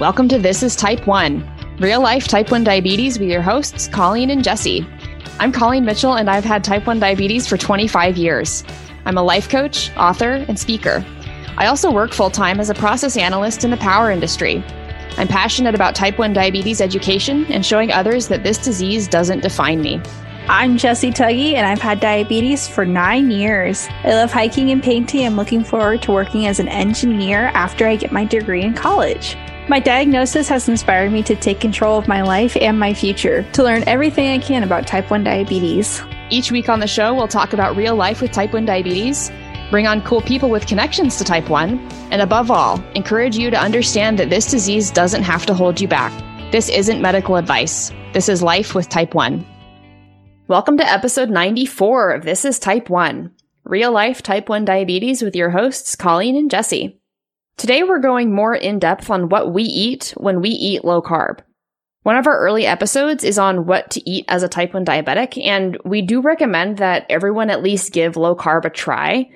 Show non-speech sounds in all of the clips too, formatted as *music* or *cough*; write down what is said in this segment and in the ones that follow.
Welcome to This is Type 1, real life type 1 diabetes with your hosts, Colleen and Jessie. I'm Colleen Mitchell, and I've had type 1 diabetes for 25 years. I'm a life coach, author, and speaker. I also work full time as a process analyst in the power industry. I'm passionate about type 1 diabetes education and showing others that this disease doesn't define me. I'm Jessie Tuggy, and I've had diabetes for nine years. I love hiking and painting. I'm looking forward to working as an engineer after I get my degree in college. My diagnosis has inspired me to take control of my life and my future, to learn everything I can about type 1 diabetes. Each week on the show, we'll talk about real life with type 1 diabetes, bring on cool people with connections to type 1, and above all, encourage you to understand that this disease doesn't have to hold you back. This isn't medical advice. This is life with type 1. Welcome to episode 94 of This is Type 1, real life type 1 diabetes with your hosts, Colleen and Jessie. Today we're going more in depth on what we eat when we eat low carb. One of our early episodes is on what to eat as a type 1 diabetic, and we do recommend that everyone at least give low carb a try.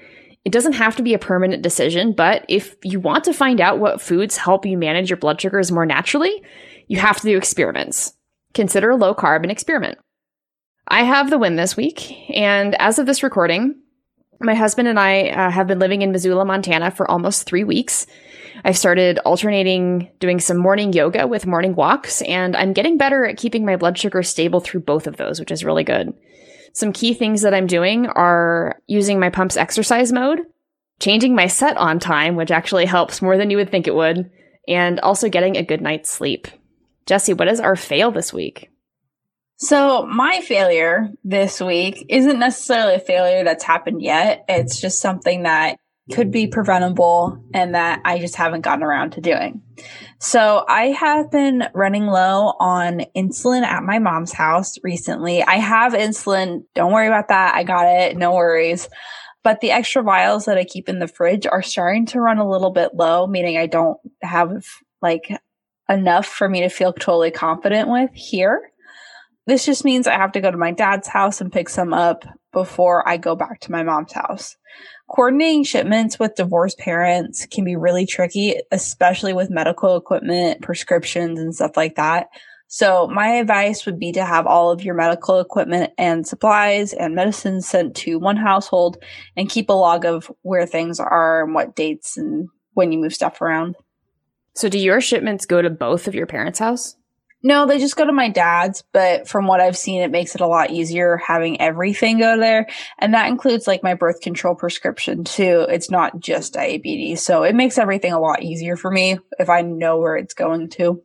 It doesn't have to be a permanent decision, but if you want to find out what foods help you manage your blood sugars more naturally, you have to do experiments. Consider low carb an experiment. I have the win this week, and as of this recording, my husband and I uh, have been living in Missoula, Montana for almost three weeks. I've started alternating doing some morning yoga with morning walks, and I'm getting better at keeping my blood sugar stable through both of those, which is really good. Some key things that I'm doing are using my pump's exercise mode, changing my set on time, which actually helps more than you would think it would, and also getting a good night's sleep. Jessie, what is our fail this week? So, my failure this week isn't necessarily a failure that's happened yet. It's just something that could be preventable and that I just haven't gotten around to doing. So, I have been running low on insulin at my mom's house recently. I have insulin. Don't worry about that. I got it. No worries. But the extra vials that I keep in the fridge are starting to run a little bit low, meaning I don't have like enough for me to feel totally confident with here. This just means I have to go to my dad's house and pick some up before I go back to my mom's house. Coordinating shipments with divorced parents can be really tricky, especially with medical equipment, prescriptions, and stuff like that. So, my advice would be to have all of your medical equipment and supplies and medicines sent to one household and keep a log of where things are and what dates and when you move stuff around. So, do your shipments go to both of your parents' house? No, they just go to my dad's, but from what I've seen, it makes it a lot easier having everything go there. And that includes like my birth control prescription too. It's not just diabetes. So it makes everything a lot easier for me if I know where it's going to.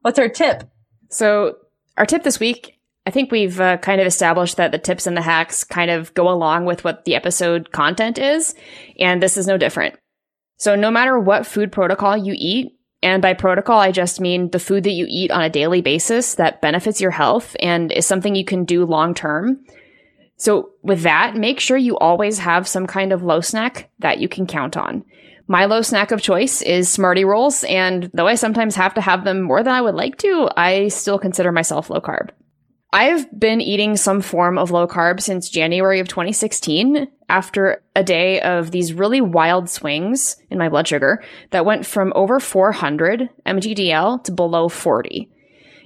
What's our tip? So, our tip this week, I think we've uh, kind of established that the tips and the hacks kind of go along with what the episode content is. And this is no different. So, no matter what food protocol you eat, and by protocol, I just mean the food that you eat on a daily basis that benefits your health and is something you can do long term. So, with that, make sure you always have some kind of low snack that you can count on. My low snack of choice is Smartie rolls, and though I sometimes have to have them more than I would like to, I still consider myself low carb. I've been eating some form of low carb since January of 2016 after a day of these really wild swings in my blood sugar that went from over 400 mgdl to below 40.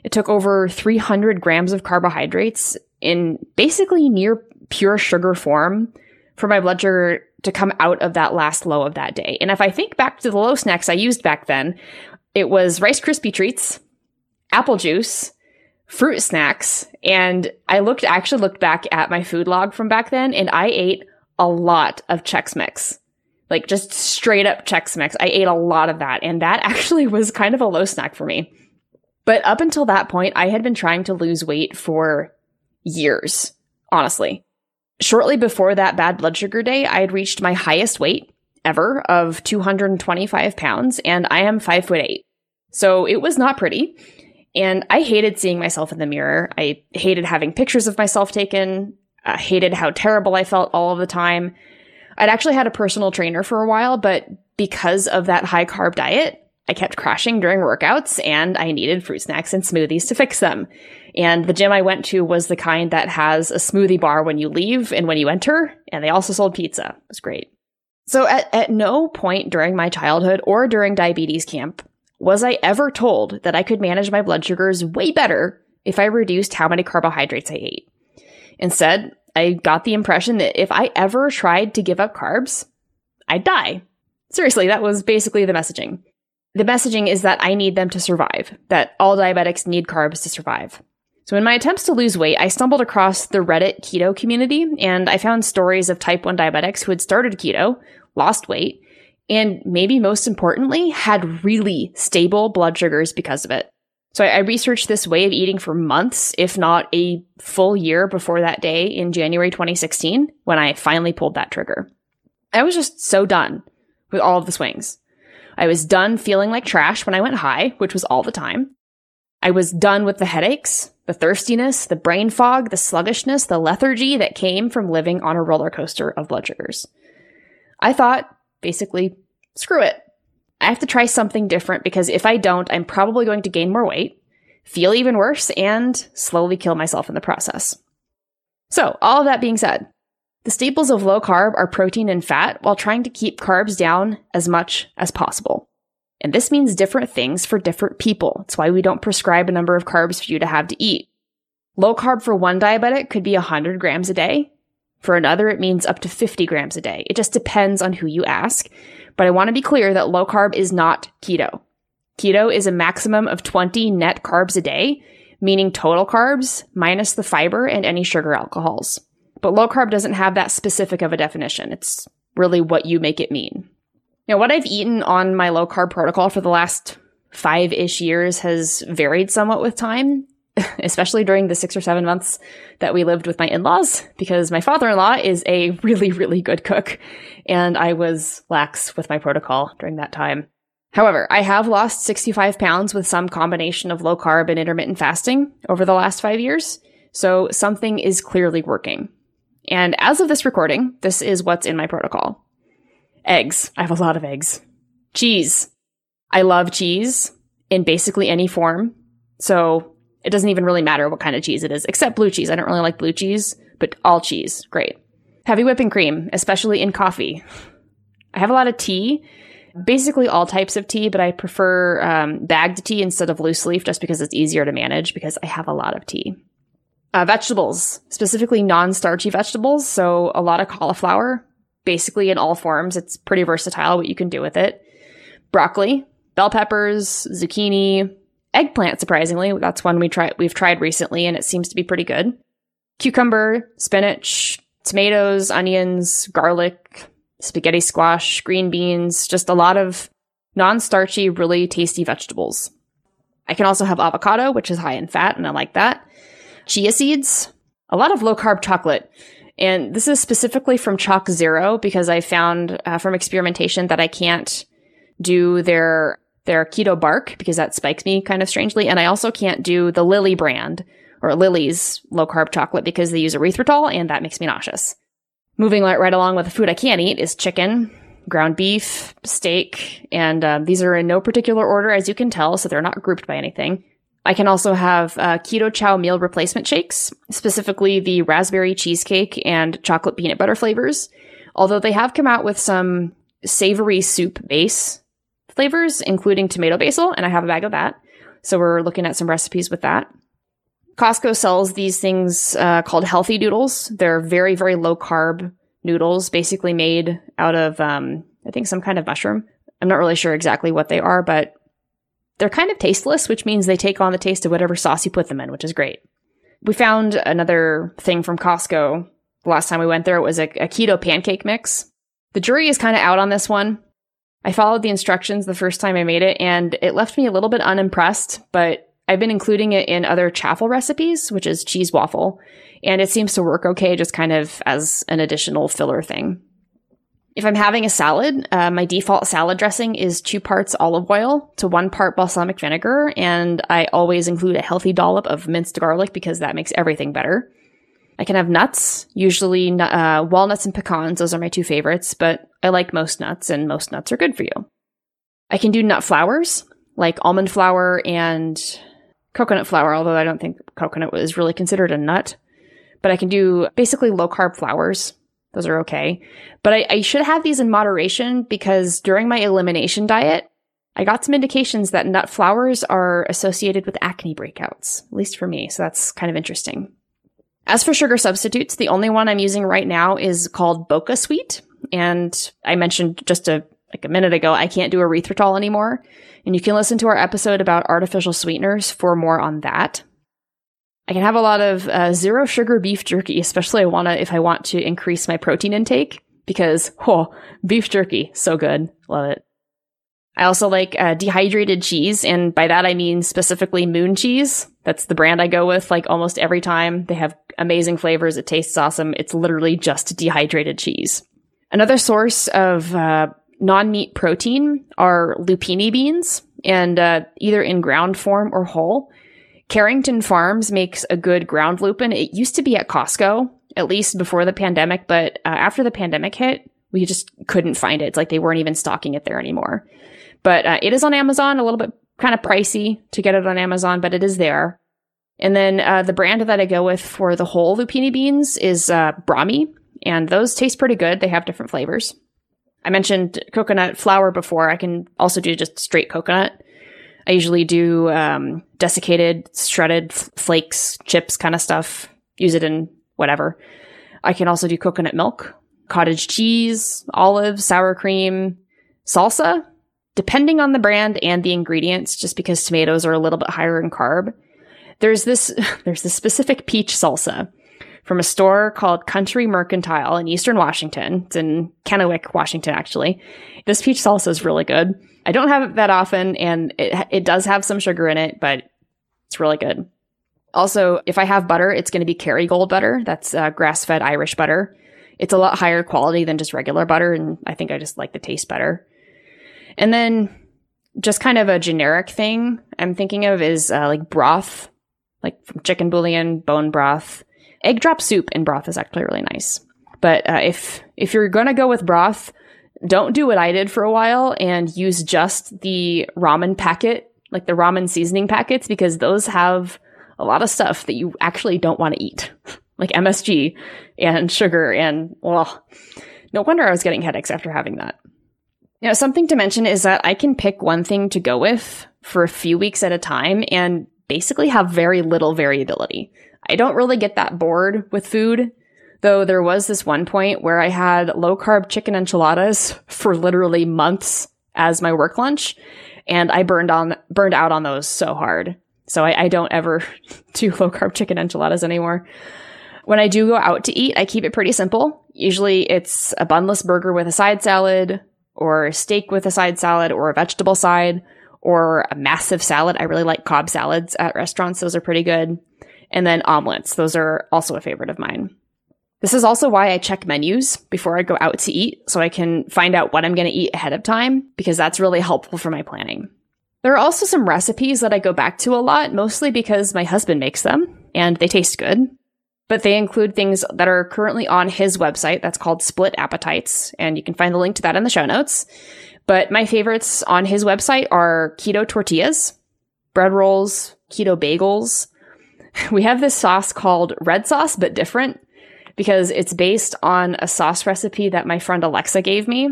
It took over 300 grams of carbohydrates in basically near pure sugar form for my blood sugar to come out of that last low of that day. And if I think back to the low snacks I used back then, it was Rice Krispie treats, apple juice, fruit snacks. And I looked, actually looked back at my food log from back then and I ate a lot of Chex Mix. Like just straight up Chex Mix. I ate a lot of that. And that *laughs* actually was kind of a low snack for me. But up until that point, I had been trying to lose weight for years, honestly. Shortly before that bad blood sugar day, I had reached my highest weight ever of 225 pounds and I am five foot eight. So it was not pretty. And I hated seeing myself in the mirror. I hated having pictures of myself taken. I hated how terrible I felt all of the time. I'd actually had a personal trainer for a while, but because of that high carb diet, I kept crashing during workouts and I needed fruit snacks and smoothies to fix them. And the gym I went to was the kind that has a smoothie bar when you leave and when you enter, and they also sold pizza. It was great. So at, at no point during my childhood or during diabetes camp Was I ever told that I could manage my blood sugars way better if I reduced how many carbohydrates I ate? Instead, I got the impression that if I ever tried to give up carbs, I'd die. Seriously, that was basically the messaging. The messaging is that I need them to survive, that all diabetics need carbs to survive. So, in my attempts to lose weight, I stumbled across the Reddit keto community and I found stories of type 1 diabetics who had started keto, lost weight, and maybe most importantly, had really stable blood sugars because of it. So I, researched this way of eating for months, if not a full year before that day in January 2016 when I finally pulled that trigger. I was just so done with all of the swings. I was done feeling like trash when I went high, which was all the time. I was done with the headaches, the thirstiness, the brain fog, the sluggishness, the lethargy that came from living on a roller coaster of blood sugars. I thought, basically, screw it. I have to try something different because if I don't, I'm probably going to gain more weight, feel even worse, and slowly kill myself in the process. So, all of that being said, the staples of low carb are protein and fat while trying to keep carbs down as much as possible. And this means different things for different people. It's why we don't prescribe a number of carbs for you to have to eat. Low carb for one diabetic could be 100 grams a day. For another, it means up to 50 grams a day. It just depends on who you ask. But I want to be clear that low carb is not keto. Keto is a maximum of 20 net carbs a day, meaning total carbs minus the fiber and any sugar alcohols. But low carb doesn't have that specific of a definition. It's really what you make it mean. Now, what I've eaten on my low carb protocol for the last five ish years has varied somewhat with time, *laughs* especially during the six or seven months that we lived with my in laws, because my father in law is a *laughs* really, really good cook, and I was lax with my protocol during that time. However, I have lost 65 pounds with some combination of low carb and intermittent fasting over the last five years, so something is clearly working. And as of this recording, this is what's in my protocol. Eggs. I have a lot of eggs. Cheese. I love cheese in basically any form. So it doesn't even really matter what kind of cheese it is, except blue cheese. I don't really like blue cheese, but all cheese, great. Heavy whipping cream, especially in coffee. I have a lot of tea, basically all types of tea, but I prefer um, bagged tea instead of loose leaf just because it's easier to manage because I have a lot of tea. Uh, vegetables, specifically non-starchy vegetables. So a lot of cauliflower, basically in all forms. It's pretty versatile what you can do with it. Broccoli, bell peppers, zucchini, eggplant. Surprisingly, that's one we try we've tried recently, and it seems to be pretty good. Cucumber, spinach, tomatoes, onions, garlic, spaghetti squash, green beans, just a lot of non-starchy, really tasty vegetables. I can also have avocado, which is high in fat, and I like that chia seeds, a lot of low carb chocolate. And this is specifically from Choc Zero because I found uh, from experimentation that I can't do their their keto bark because that spikes me kind of strangely, and I also can't do the Lily brand or Lily's low carb chocolate because they use erythritol and that makes me nauseous. Moving right, along with the food I can't eat is chicken, ground beef, steak, and uh, these are in no particular order as you can tell, so they're not grouped by anything. I can also have uh, keto chow meal replacement shakes, specifically the raspberry cheesecake and chocolate peanut butter flavors. Although they have come out with some savory soup base flavors, including tomato basil, and I have a bag of that. So we're looking at some recipes with that. Costco sells these things uh, called healthy noodles. They're very, very low carb noodles, basically made out of, um, I think, some kind of mushroom. I'm not really sure exactly what they are, but they're kind of tasteless, which means they take on the taste of whatever sauce you put them in, which is great. We found another thing from Costco the last time we went there. It was a, a keto pancake mix. The jury is kind of out on this one. I followed the instructions the first time I made it, and it left me a little bit unimpressed, but I've been including it in other chaffle recipes, which is cheese waffle, and it seems to work okay just kind of as an additional filler thing. If I'm having a salad, uh, my default salad dressing is two parts olive oil to one part balsamic vinegar, and I always include a healthy dollop of minced garlic because that makes everything better. I can have nuts, usually uh, walnuts and pecans. Those are my two favorites, but I like most nuts, and most nuts are good for you. I can do nut flours, like almond flour and coconut flour, although I don't think coconut is really considered a nut. But I can do basically low carb flours those are okay. But I, I should have these in moderation because during my elimination diet, I got some indications that nut flours are associated with acne breakouts, at least for me. So that's kind of interesting. As for sugar substitutes, the only one I'm using right now is called Boca Sweet. And I mentioned just a like a minute ago, I can't do erythritol anymore. And you can listen to our episode about artificial sweeteners for more on that. I can have a lot of uh, zero sugar beef jerky, especially I want to if I want to increase my protein intake because oh, beef jerky so good, love it. I also like uh, dehydrated cheese, and by that I mean specifically Moon cheese. That's the brand I go with like almost every time. They have amazing flavors. It tastes awesome. It's literally just dehydrated cheese. Another source of uh, non-meat protein are lupini beans, and uh, either in ground form or whole. Carrington Farms makes a good ground lupin. It used to be at Costco, at least before the pandemic, but uh, after the pandemic hit, we just couldn't find it. It's like they weren't even stocking it there anymore. But uh, it is on Amazon, a little bit kind of pricey to get it on Amazon, but it is there. And then uh, the brand that I go with for the whole lupini beans is uh, Brami, and those taste pretty good. They have different flavors. I mentioned coconut flour before. I can also do just straight coconut. I usually do um, desiccated, shredded flakes, chips kind of stuff. Use it in whatever. I can also do coconut milk, cottage cheese, olives, sour cream, salsa, depending on the brand and the ingredients, just because tomatoes are a little bit higher in carb. There's this, *laughs* there's this specific peach salsa from a store called Country Mercantile in Eastern Washington. It's in Kennewick, Washington, actually. This peach salsa is really good. I don't have it that often, and it, it does have some sugar in it, but it's really good. Also, if I have butter, it's going to be Kerrygold butter. That's uh, grass fed Irish butter. It's a lot higher quality than just regular butter, and I think I just like the taste better. And then just kind of a generic thing I'm thinking of is uh, like broth, like from chicken bouillon, bone broth. Egg drop soup in broth is actually really nice. But uh, if if you're gonna go with broth, don't do what I did for a while and use just the ramen packet, like the ramen seasoning packets, because those have a lot of stuff that you actually don't want to eat, *laughs* like MSG and sugar. And well, no wonder I was getting headaches after having that. Now, something to mention is that I can pick one thing to go with for a few weeks at a time and basically have very little variability. I don't really get that bored with food, though there was this one point where I had low carb chicken enchiladas for literally months as my work lunch, and I burned on burned out on those so hard. So I, I don't ever *laughs* do low carb chicken enchiladas anymore. When I do go out to eat, I keep it pretty simple. Usually it's a bunless burger with a side salad, or steak with a side salad, or a vegetable side, or a massive salad. I really like Cobb salads at restaurants. Those are pretty good. And then omelets. Those are also a favorite of mine. This is also why I check menus before I go out to eat so I can find out what I'm going to eat ahead of time because that's really helpful for my planning. There are also some recipes that I go back to a lot, mostly because my husband makes them and they taste good. But they include things that are currently on his website that's called Split Appetites, and you can find the link to that in the show notes. But my favorites on his website are keto tortillas, bread rolls, keto bagels. *laughs* We have this sauce called red sauce, but different because it's based on a sauce recipe that my friend Alexa gave me.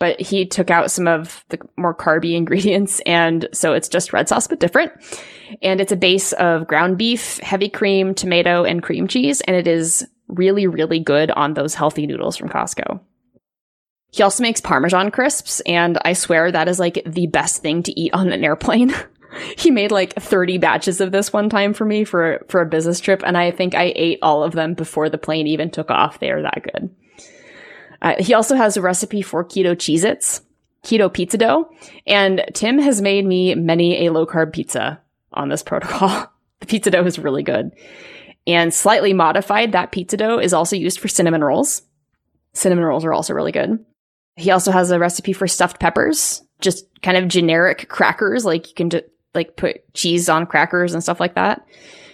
But he took out some of the more carby *laughs* ingredients. And so it's just red sauce, but different. And it's a base of ground beef, heavy cream, tomato, and cream cheese. And it is really, really good on those healthy noodles from Costco. He also makes Parmesan crisps, and I swear that is like the best thing to eat on an airplane. *laughs* he made like 30 batches of this one time for me for for a business trip and i think i ate all of them before the plane even took off. They are that good. Uh, he also has a recipe for keto cheez its keto pizza dough and tim has made me many a low carb pizza on this *laughs* protocol. The pizza dough is really good. And slightly modified that pizza dough is also used for cinnamon rolls. Cinnamon rolls are also really good he also has a recipe for stuffed peppers just kind of generic crackers like you can like put cheese on crackers and stuff like that.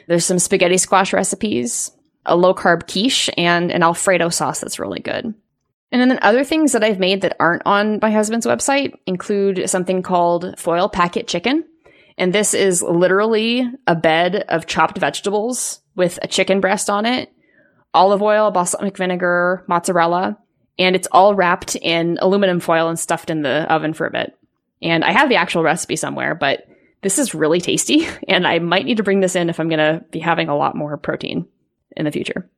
There's some spaghetti squash recipes, a low carb quiche, and an Alfredo sauce that's really good. And then other things that I've made that aren't on my husband's website include something called foil packet chicken. And this is literally a bed of chopped vegetables with a chicken breast on it, olive oil, balsamic vinegar, mozzarella, and it's all wrapped in aluminum foil and stuffed in the oven for a bit. And I have the actual recipe somewhere, but this is really tasty. *laughs* And I might need to bring this in if I'm going to be having a lot more protein in the future.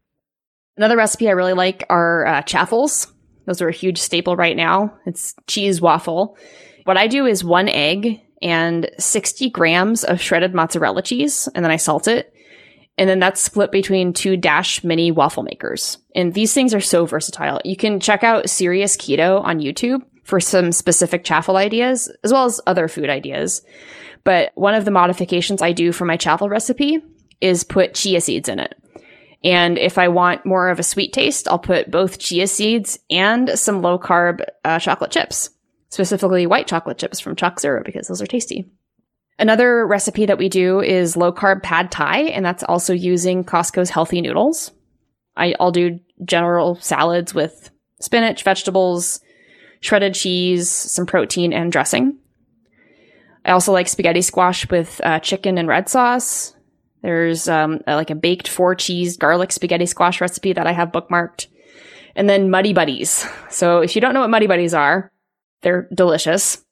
Another recipe I really like are uh, chaffles. Those are a huge staple right now. It's cheese waffle. What I do is one egg and 60 grams of shredded mozzarella cheese, and then I salt it. And then that's split between two Dash mini waffle makers. And these things are so versatile. You can check out Serious Keto on YouTube for some specific chaffle ideas, as well as other food ideas. But one of the modifications I do for my chaffle recipe is put chia seeds in it. And if I want more of a sweet taste, I'll put both chia seeds and some low carb uh, chocolate chips, specifically white chocolate chips from Choc Zero because those are tasty. Another recipe that we do is low carb pad thai, and that's also using Costco's healthy noodles. I, will do general salads with spinach, vegetables, shredded cheese, some protein, and dressing. I also like spaghetti squash with uh, chicken and red sauce. There's um, a, like a baked four cheese garlic spaghetti squash recipe that I have bookmarked. And then Muddy Buddies. So if you don't know what Muddy Buddies are, they're delicious.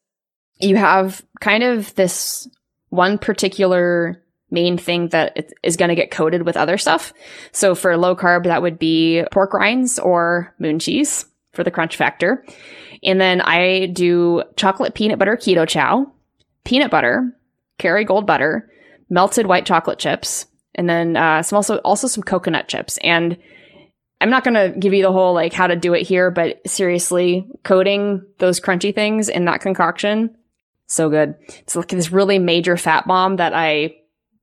You have kind of this one particular main thing that is going to get coated with other stuff. So for low carb, that would be pork rinds or moon cheese for the crunch factor. And then I do chocolate peanut butter keto chow, peanut butter, Kerrygold butter, melted white chocolate chips, and then uh, some also also some coconut chips. And I'm not going to give you the whole like how to do it here, but seriously, coating those crunchy things in that concoction so good. It's like this really major fat bomb that I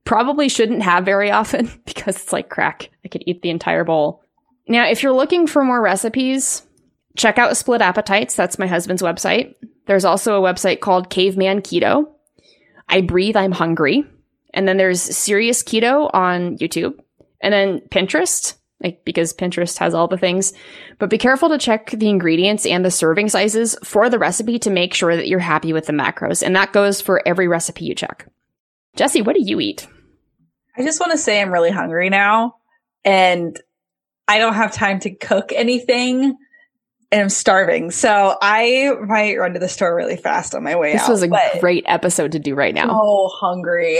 probably shouldn't have very often *laughs* because it's like crack. I could eat the entire bowl. Now, if you're looking for more recipes, check out Split Appetites. That's my husband's website. There's also a website called Caveman Keto. I breathe, I'm hungry. And then there's Serious Keto on YouTube. And then Pinterest like because Pinterest has all the things. But be careful to check the ingredients and the serving sizes for the recipe to make sure that you're happy with the macros. And that goes for every recipe you check. Jessie, what do you eat? I just want to say I'm really hungry now and I don't have time to cook anything and I'm starving. So I might run to the store really fast on my way this out. This was a great episode to do right now. Oh, hungry.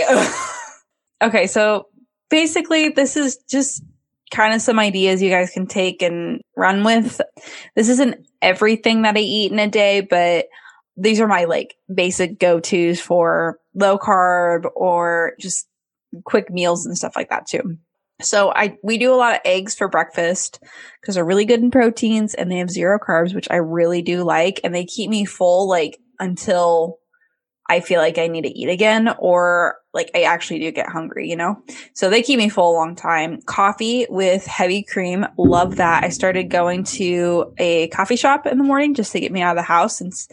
*laughs* okay, so basically this is just kind of some ideas you guys can take and run with. This isn't everything that I eat in a day, but these are my like basic go tos for low carb or just quick meals and stuff like that too. So I we do a lot of eggs for breakfast because they're really good in proteins and they have zero carbs, which I really do like, and they keep me full like until I feel like I need to eat again or like I actually do get hungry, you know? So they keep me full a long time. Coffee with heavy cream. Love that. I started going to a coffee shop in the morning just to get me out of the house since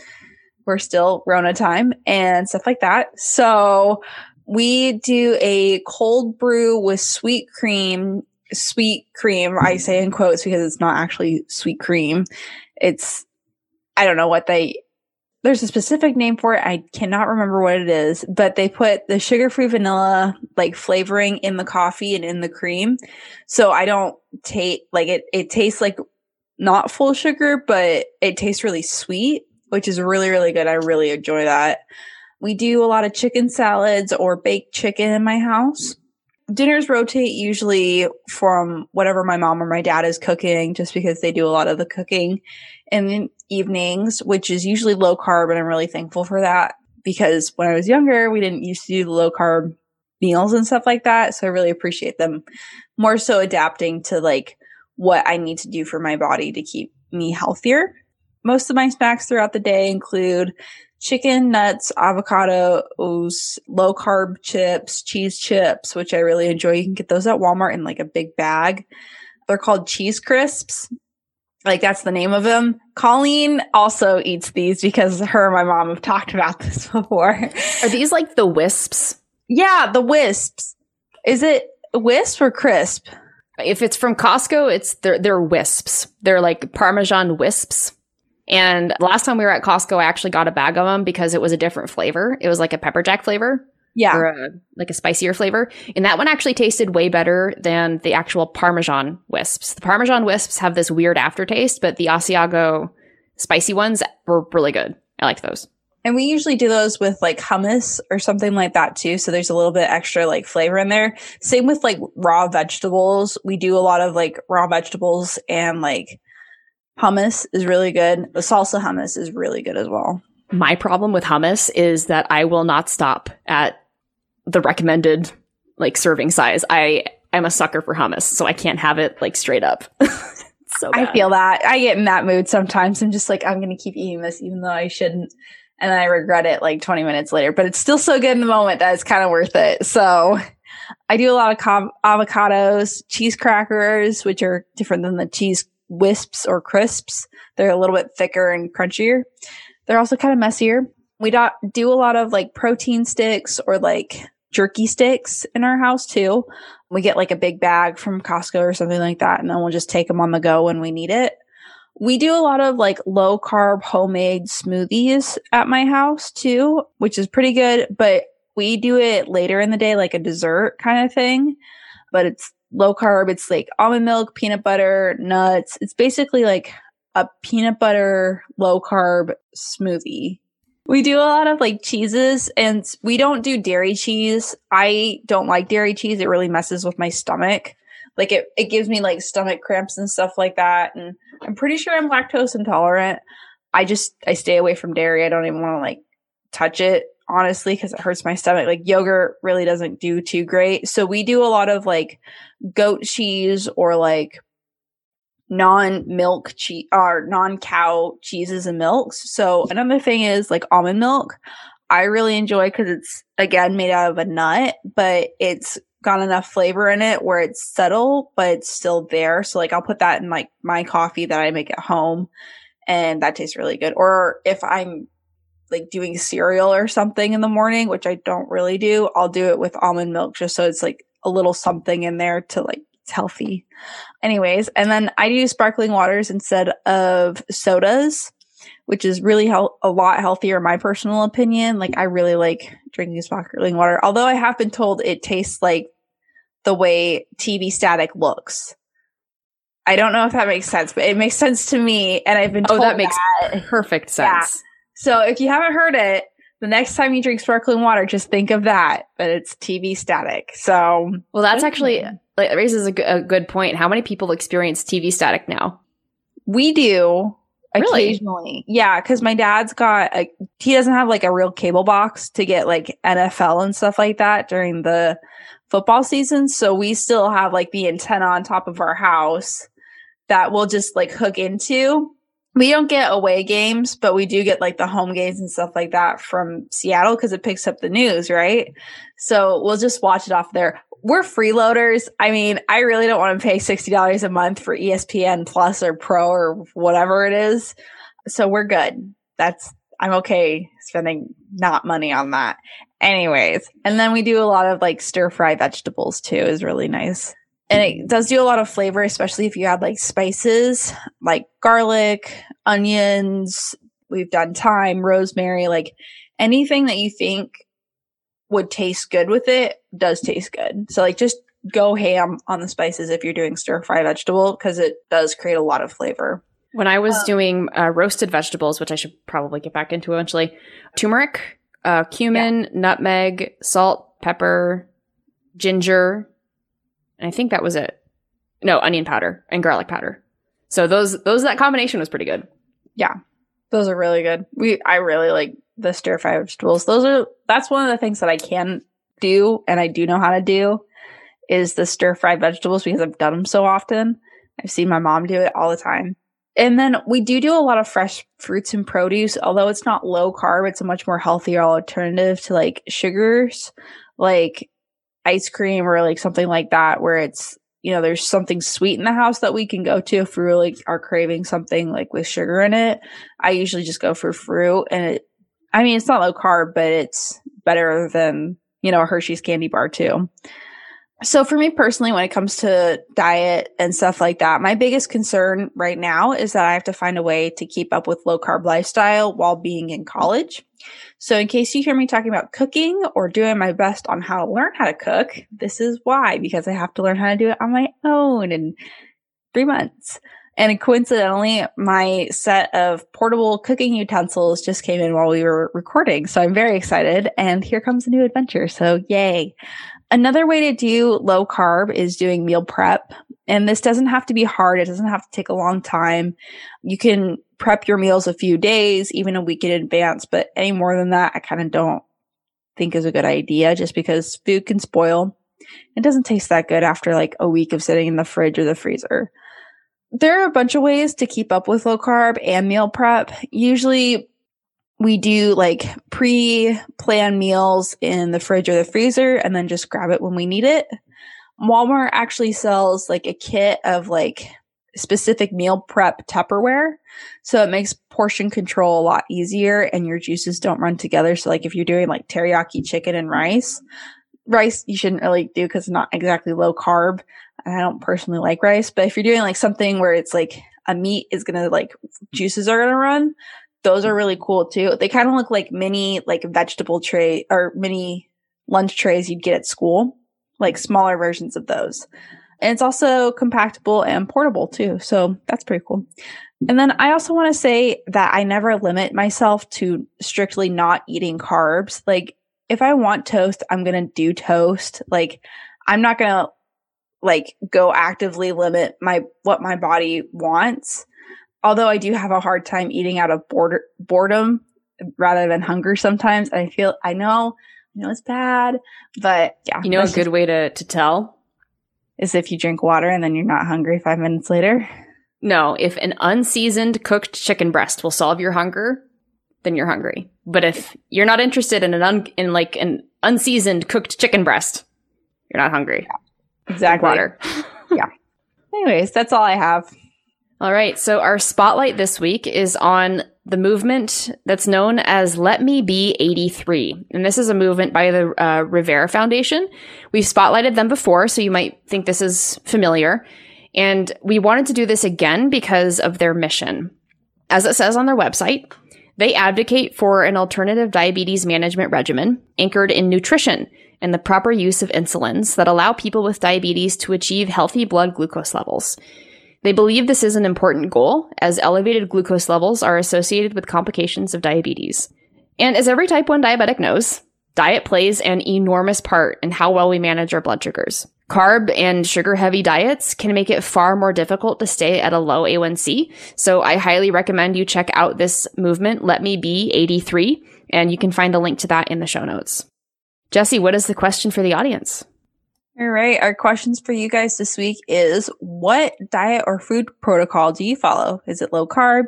we're still Rona time and stuff like that. So we do a cold brew with sweet cream, sweet cream. I say in quotes because it's not actually sweet cream. It's, I don't know what they there's a specific name for it. I cannot remember what it is, but they put the sugar free vanilla like flavoring in the coffee and in the cream. So I don't taste like it, it tastes like not full sugar, but it tastes really sweet, which is really, really good. I really enjoy that. We do a lot of chicken salads or baked chicken in my house. Dinners rotate usually from whatever my mom or my dad is cooking, just because they do a lot of the cooking in the evenings, which is usually low carb. And I'm really thankful for that because when I was younger, we didn't used to do the low carb meals and stuff like that. So I really appreciate them more so adapting to like what I need to do for my body to keep me healthier. Most of my snacks throughout the day include chicken, nuts, avocados, low carb chips, cheese chips, which I really enjoy. You can get those at Walmart in like a big bag. They're called cheese crisps like that's the name of them. Colleen also eats these because her and my mom have talked about *laughs* this before. Are these like the wisps? Yeah, the wisps. Is it wisp or crisp? If it's from Costco, it's they're they're wisps. They're like Parmesan wisps. And last time we were at Costco, I actually got a bag of them because it was a different flavor. It was like a pepper jack flavor. Yeah. Or a, like a spicier flavor. And that one actually tasted way better than the actual Parmesan wisps. The Parmesan wisps have this weird aftertaste, but the Asiago spicy ones were really good. I liked those. And we usually do those with like hummus or something like that too. So there's a little bit extra like flavor in there. Same with like raw vegetables. We do a lot of like raw vegetables and like hummus is really good. The salsa hummus is really good as well. My problem with hummus is that I will not stop at the recommended like serving size. I I'm a sucker for hummus, so I can't have it like straight up. *laughs* so bad. I feel that. I get in that mood sometimes. I'm just like, I'm going to keep eating this even though I shouldn't and I regret it like 20 minutes later, but it's still so good in the moment that it's kind of worth it. So I do a lot of avocados, cheese crackers, which are different than the cheese wisps or crisps. They're a little bit thicker and crunchier. They're also kind of messier. We do, do a lot of like protein sticks or like jerky sticks in our house too. We get like a big bag from Costco or something like that, and then we'll just take them on the go when we need it. We do a lot of like low carb homemade smoothies at my house too, which is pretty good, but we do it later in the day, like a dessert kind of thing. But it's low carb. It's like almond milk, peanut butter, nuts. It's basically like a peanut butter low carb smoothie. We do a lot of like cheeses and we don't do dairy cheese. I don't like dairy cheese. It really messes with my stomach. Like it, it gives me like stomach cramps and stuff like that. And I'm pretty sure I'm lactose intolerant. I just, I stay away from dairy. I don't even want to like touch it honestly because it hurts my stomach. Like yogurt really doesn't do too great. So we do a lot of like goat cheese or like non milk cheese or non cow cheeses and milks. So another thing is like almond milk. I really enjoy because it's again made out of a nut, but it's got enough flavor in it where it's subtle, but it's still there. So like I'll put that in like my coffee that I make at home and that tastes really good. Or if I'm like doing cereal or something in the morning, which I don't really do, I'll do it with almond milk just so it's like a little something in there to like it's healthy. Anyways, and then I do sparkling waters instead of sodas which is really hel- a lot healthier in my personal opinion. Like I really like drinking sparkling water, although I have been told it tastes like the way TV static looks. I don't know if that makes sense, but it makes sense to me, and I've been oh, told oh, that makes that. perfect sense. Yeah. So if you haven't heard it, the next time you drink sparkling water, just think of that, but it's TV static. So, well, that's actually mm-hmm. Like raises a, g- a good point. How many people experience TV static now? We do. Really? Occasionally. Yeah, because my dad's got a he doesn't have like a real cable box to get like NFL and stuff like that during the football season. So we still have like the antenna on top of our house that we'll just like hook into. We don't get away games, but we do get like the home games and stuff like that from Seattle because it picks up the news, right? So we'll just watch it off there we're freeloaders. I mean, I really don't want to pay $60 a month for ESPN Plus or Pro or whatever it is. So we're good. That's, I'm okay spending not money on that. Anyways, and then we do a lot of like stir fry vegetables too, is really nice. And it does do a lot of flavor, especially if you add like spices like garlic, onions. We've done thyme, rosemary, like anything that you think would taste good with it does taste good. So like just go ham on the spices if you're doing stir fry vegetable because it does create a lot of flavor. When I was um, doing uh, roasted vegetables, which I should probably get back into eventually, turmeric, uh, cumin, yeah. nutmeg, salt, pepper, ginger, and I think that was it. No, onion powder and garlic powder. So those those that combination was pretty good. Yeah, those are really good. We I really like the stir fry vegetables. Those are that's one of the things that I can do and I do know how to do is the stir fry vegetables because I've done them so often. I've seen my mom do it all the time. And then we do do a lot of fresh fruits and produce, although it's not low carb, it's a much more healthier alternative to like sugars, like ice cream or like something like that, where it's, you know, there's something sweet in the house that we can go to if we really are craving something like with sugar in it. I usually just go for fruit and it I mean, it's not low carb, but it's better than, you know, a Hershey's candy bar too. So for me personally, when it comes to diet and stuff like that, my biggest concern right now is that I have to find a way to keep up with low carb lifestyle while being in college. So in case you hear me talking about cooking or doing my best on how to learn how to cook, this is why, because I have to learn how to do it on my own in three months. And coincidentally, my set of portable cooking utensils just came in while we were recording. So I'm very excited. And here comes a new adventure. So yay. Another way to do low carb is doing meal prep. And this doesn't have to be hard. It doesn't have to take a long time. You can prep your meals a few days, even a week in advance, but any more than that, I kind of don't think is a good idea just because food can spoil. It doesn't taste that good after like a week of sitting in the fridge or the freezer. There are a bunch of ways to keep up with low carb and meal prep. Usually we do like pre planned meals in the fridge or the freezer and then just grab it when we need it. Walmart actually sells like a kit of like specific meal prep Tupperware. So it makes portion control a lot easier and your juices don't run together. So like if you're doing like teriyaki chicken and rice, rice you shouldn't really do because it's not exactly low carb. I don't personally like rice, but if you're doing like something where it's like a meat is gonna like juices are gonna run, those are really cool too. They kind of look like mini like vegetable tray or mini lunch trays you'd get at school, like smaller versions of those. And it's also compactable and portable too. So that's pretty cool. And then I also want to say that I never limit myself to strictly not eating carbs. Like if I want toast, I'm going to do toast. Like I'm not going to like go actively limit my what my body wants. Although I do have a hard time eating out of border, boredom rather than hunger sometimes. I feel I know I know it's bad, but yeah. You know a good way to to tell is if you drink water and then you're not hungry 5 minutes later. No, if an unseasoned cooked chicken breast will solve your hunger, then you're hungry. But if you're not interested in an un- in like an unseasoned cooked chicken breast, you're not hungry. Yeah, exactly. water. *laughs* *laughs* yeah. Anyways, that's all I have. All right. So our spotlight this week is on the movement that's known as Let Me Be 83. And this is a movement by the uh, Revera Foundation. We've spotlighted them before, so you might think this is familiar. And we wanted to do this again because of their mission. As it says on their website, they advocate for an alternative diabetes management regimen anchored in nutrition and the proper use of insulins that allow people with diabetes to achieve healthy blood glucose levels. They believe this is an important goal, as elevated glucose levels are associated with complications of diabetes. And as every type 1 diabetic knows, diet plays an enormous part in how well we manage our blood sugars. Carb and sugar heavy diets can make it far more difficult to stay at a low A1C. So I highly recommend you check out this movement, Let Me Be 83, and you can find the link to that in the show notes. Jessie, what is the question for the audience? All right. Our questions for you guys this week is what diet or food protocol do you follow? Is it low carb,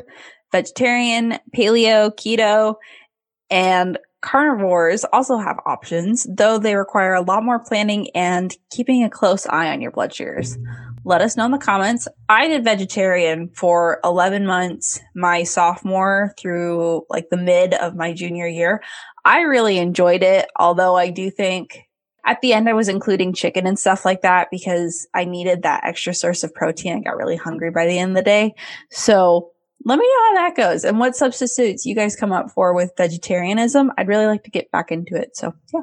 vegetarian, paleo, keto? And Carnivores also have options, though they require a lot more planning and keeping a close eye on your blood sugars. Let us know in the comments. I did vegetarian for 11 months, my sophomore through like the mid of my junior year. I really enjoyed it, although I do think at the end I was including chicken and stuff like that because I needed that extra source of protein. I got really hungry by the end of the day. So let me know how that goes and what substitutes you guys come up for with vegetarianism. I'd really like to get back into it. So, yeah.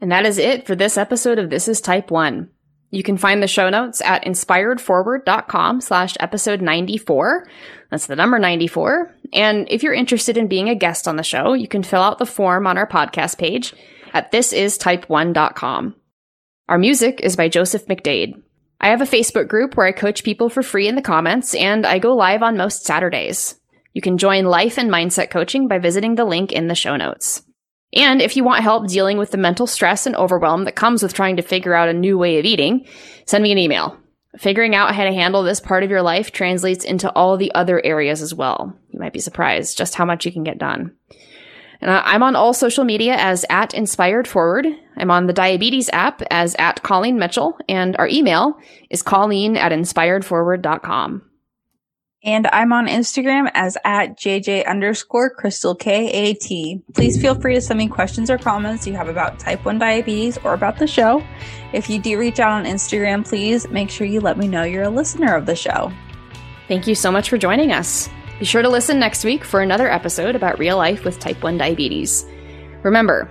And that is it for this episode of This is Type 1. You can find the show notes at inspiredforward.com slash episode 94. That's the number 94. And if you're interested in being a guest on the show, you can fill out the form on our podcast page at thisistype1.com. Our music is by Joseph McDade. I have a Facebook group where I coach people for free in the comments, and I go live on most Saturdays. You can join life and mindset coaching by visiting the link in the show notes. And if you want help dealing with the mental stress and overwhelm that comes with trying to figure out a new way of eating, send me an email. Figuring out how to handle this part of your life translates into all the other areas as well. You might be surprised just how much you can get done. And I'm on all social media as at Inspired Forward. I'm on the diabetes app as at Colleen Mitchell, and our email is colleen at inspiredforward.com. And I'm on Instagram as at JJ underscore Crystal KAT. Please feel free to send me questions or comments you have about type 1 diabetes or about the show. If you do reach out on Instagram, please make sure you let me know you're a listener of the show. Thank you so much for joining us. Be sure to listen next week for another episode about real life with type 1 diabetes. Remember,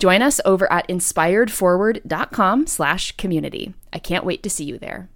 Join us over at inspiredforward.com slash community. I can't wait to see you there.